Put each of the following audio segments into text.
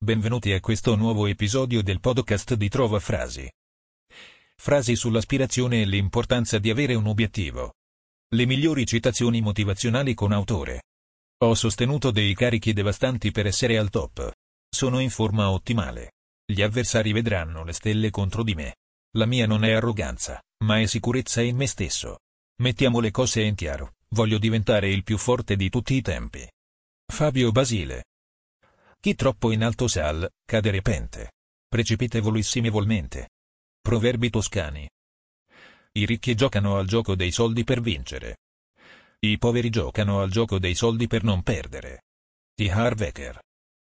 Benvenuti a questo nuovo episodio del podcast di Trova Frasi. Frasi sull'aspirazione e l'importanza di avere un obiettivo. Le migliori citazioni motivazionali con autore. Ho sostenuto dei carichi devastanti per essere al top. Sono in forma ottimale. Gli avversari vedranno le stelle contro di me. La mia non è arroganza, ma è sicurezza in me stesso. Mettiamo le cose in chiaro, voglio diventare il più forte di tutti i tempi. Fabio Basile. Chi troppo in alto sal, cade repente. Precipitevolissimilmente. Proverbi toscani. I ricchi giocano al gioco dei soldi per vincere. I poveri giocano al gioco dei soldi per non perdere. T. Harvecker.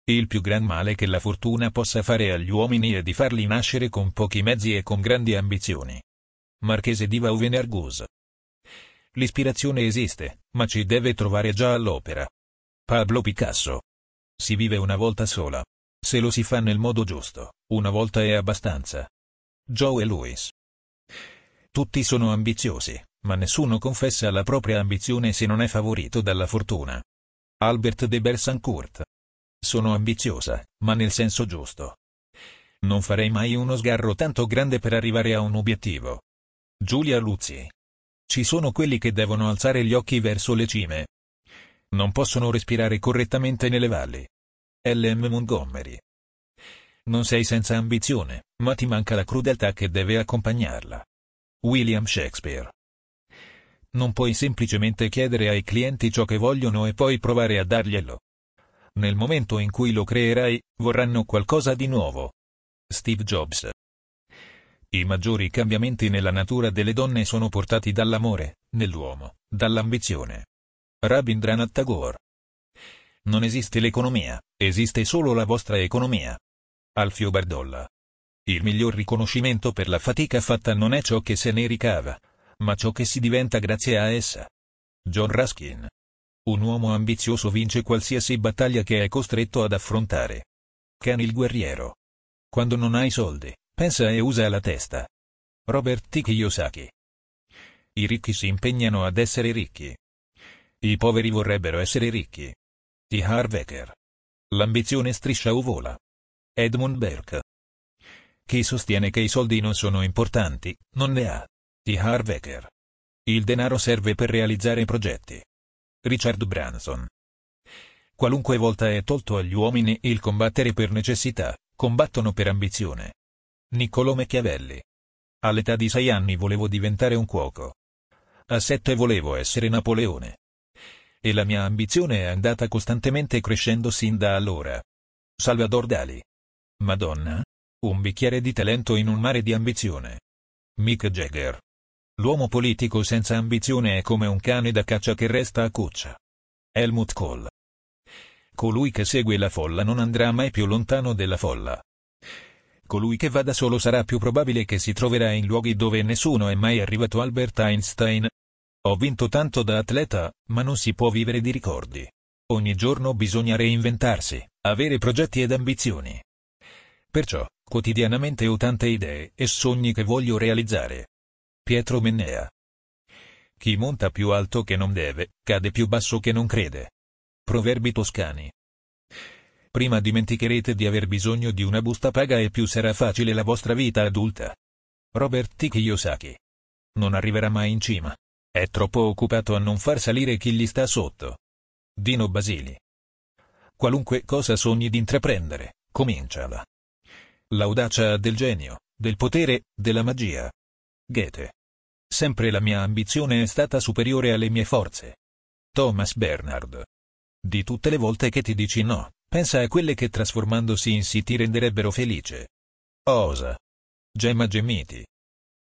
Il più gran male che la fortuna possa fare agli uomini è di farli nascere con pochi mezzi e con grandi ambizioni. Marchese di Vauvenargus. L'ispirazione esiste, ma ci deve trovare già all'opera. Pablo Picasso. Si vive una volta sola. Se lo si fa nel modo giusto, una volta è abbastanza. Joe Louis. Tutti sono ambiziosi, ma nessuno confessa la propria ambizione se non è favorito dalla fortuna. Albert de Bersancourt. Sono ambiziosa, ma nel senso giusto. Non farei mai uno sgarro tanto grande per arrivare a un obiettivo. Giulia Luzzi. Ci sono quelli che devono alzare gli occhi verso le cime, non possono respirare correttamente nelle valli. L.M. Montgomery. Non sei senza ambizione, ma ti manca la crudeltà che deve accompagnarla. William Shakespeare. Non puoi semplicemente chiedere ai clienti ciò che vogliono e poi provare a darglielo. Nel momento in cui lo creerai, vorranno qualcosa di nuovo. Steve Jobs. I maggiori cambiamenti nella natura delle donne sono portati dall'amore, nell'uomo, dall'ambizione. Rabindranath Tagore. Non esiste l'economia, esiste solo la vostra economia. Alfio Bardolla. Il miglior riconoscimento per la fatica fatta non è ciò che se ne ricava, ma ciò che si diventa grazie a essa. John Ruskin. Un uomo ambizioso vince qualsiasi battaglia che è costretto ad affrontare. Ken il guerriero. Quando non hai soldi, pensa e usa la testa. Robert T. Kiyosaki. I ricchi si impegnano ad essere ricchi, i poveri vorrebbero essere ricchi. T. Harvecker. L'ambizione striscia o vola. Edmund Burke. Chi sostiene che i soldi non sono importanti, non ne ha. T. Harvecker. Il denaro serve per realizzare progetti. Richard Branson. Qualunque volta è tolto agli uomini il combattere per necessità, combattono per ambizione. Niccolò Machiavelli. All'età di sei anni volevo diventare un cuoco. A sette volevo essere Napoleone e la mia ambizione è andata costantemente crescendo sin da allora. Salvador Dali. Madonna? Un bicchiere di talento in un mare di ambizione. Mick Jagger. L'uomo politico senza ambizione è come un cane da caccia che resta a cuccia. Helmut Kohl. Colui che segue la folla non andrà mai più lontano della folla. Colui che va da solo sarà più probabile che si troverà in luoghi dove nessuno è mai arrivato Albert Einstein, ho vinto tanto da atleta, ma non si può vivere di ricordi. Ogni giorno bisogna reinventarsi, avere progetti ed ambizioni. Perciò, quotidianamente ho tante idee e sogni che voglio realizzare. Pietro Mennea. Chi monta più alto che non deve, cade più basso che non crede. Proverbi toscani. Prima dimenticherete di aver bisogno di una busta paga e più sarà facile la vostra vita adulta. Robert T. Kiyosaki. Non arriverà mai in cima, è troppo occupato a non far salire chi gli sta sotto. Dino Basili. Qualunque cosa sogni di intraprendere, cominciala. L'audacia del genio, del potere, della magia. Goethe. Sempre la mia ambizione è stata superiore alle mie forze. Thomas Bernard. Di tutte le volte che ti dici no, pensa a quelle che trasformandosi in sì ti renderebbero felice. Osa. Gemma Gemiti.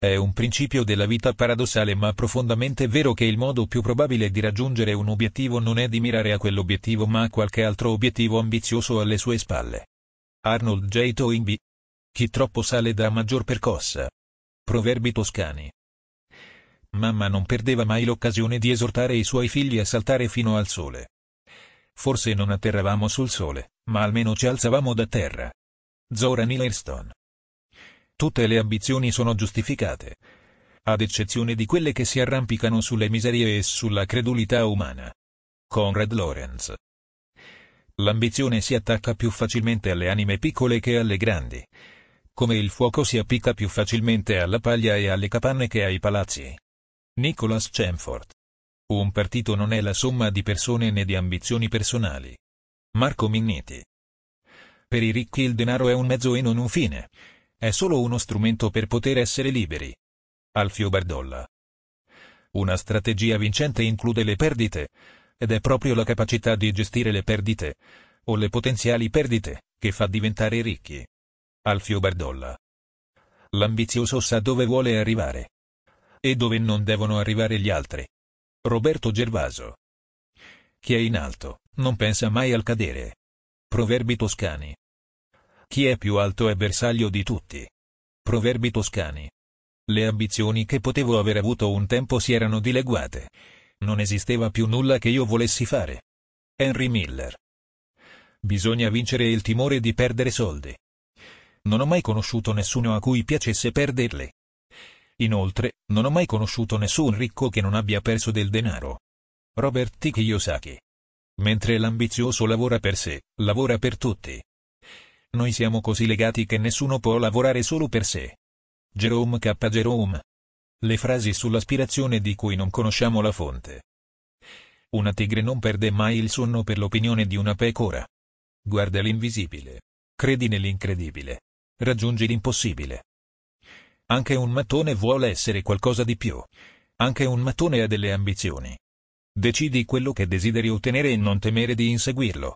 È un principio della vita paradossale ma profondamente vero che il modo più probabile di raggiungere un obiettivo non è di mirare a quell'obiettivo ma a qualche altro obiettivo ambizioso alle sue spalle. Arnold J. Toynbee. Chi troppo sale dà maggior percossa. Proverbi toscani. Mamma non perdeva mai l'occasione di esortare i suoi figli a saltare fino al sole. Forse non atterravamo sul sole, ma almeno ci alzavamo da terra. Zora Neale Hurston. Tutte le ambizioni sono giustificate, ad eccezione di quelle che si arrampicano sulle miserie e sulla credulità umana. Conrad Lorenz. L'ambizione si attacca più facilmente alle anime piccole che alle grandi. Come il fuoco si appicca più facilmente alla paglia e alle capanne che ai palazzi. Nicholas Chamfort. Un partito non è la somma di persone né di ambizioni personali. Marco Minniti. Per i ricchi il denaro è un mezzo e non un fine. È solo uno strumento per poter essere liberi. Alfio Bardolla. Una strategia vincente include le perdite, ed è proprio la capacità di gestire le perdite, o le potenziali perdite, che fa diventare ricchi. Alfio Bardolla. L'ambizioso sa dove vuole arrivare. E dove non devono arrivare gli altri. Roberto Gervaso. Chi è in alto, non pensa mai al cadere. Proverbi toscani. Chi è più alto è bersaglio di tutti. Proverbi toscani. Le ambizioni che potevo aver avuto un tempo si erano dileguate. Non esisteva più nulla che io volessi fare. Henry Miller. Bisogna vincere il timore di perdere soldi. Non ho mai conosciuto nessuno a cui piacesse perderli. Inoltre, non ho mai conosciuto nessun ricco che non abbia perso del denaro. Robert T. Kiyosaki. Mentre l'ambizioso lavora per sé, lavora per tutti. Noi siamo così legati che nessuno può lavorare solo per sé. Jerome K. Jerome. Le frasi sull'aspirazione di cui non conosciamo la fonte. Una tigre non perde mai il sonno per l'opinione di una pecora. Guarda l'invisibile. Credi nell'incredibile. Raggiungi l'impossibile. Anche un mattone vuole essere qualcosa di più. Anche un mattone ha delle ambizioni. Decidi quello che desideri ottenere e non temere di inseguirlo.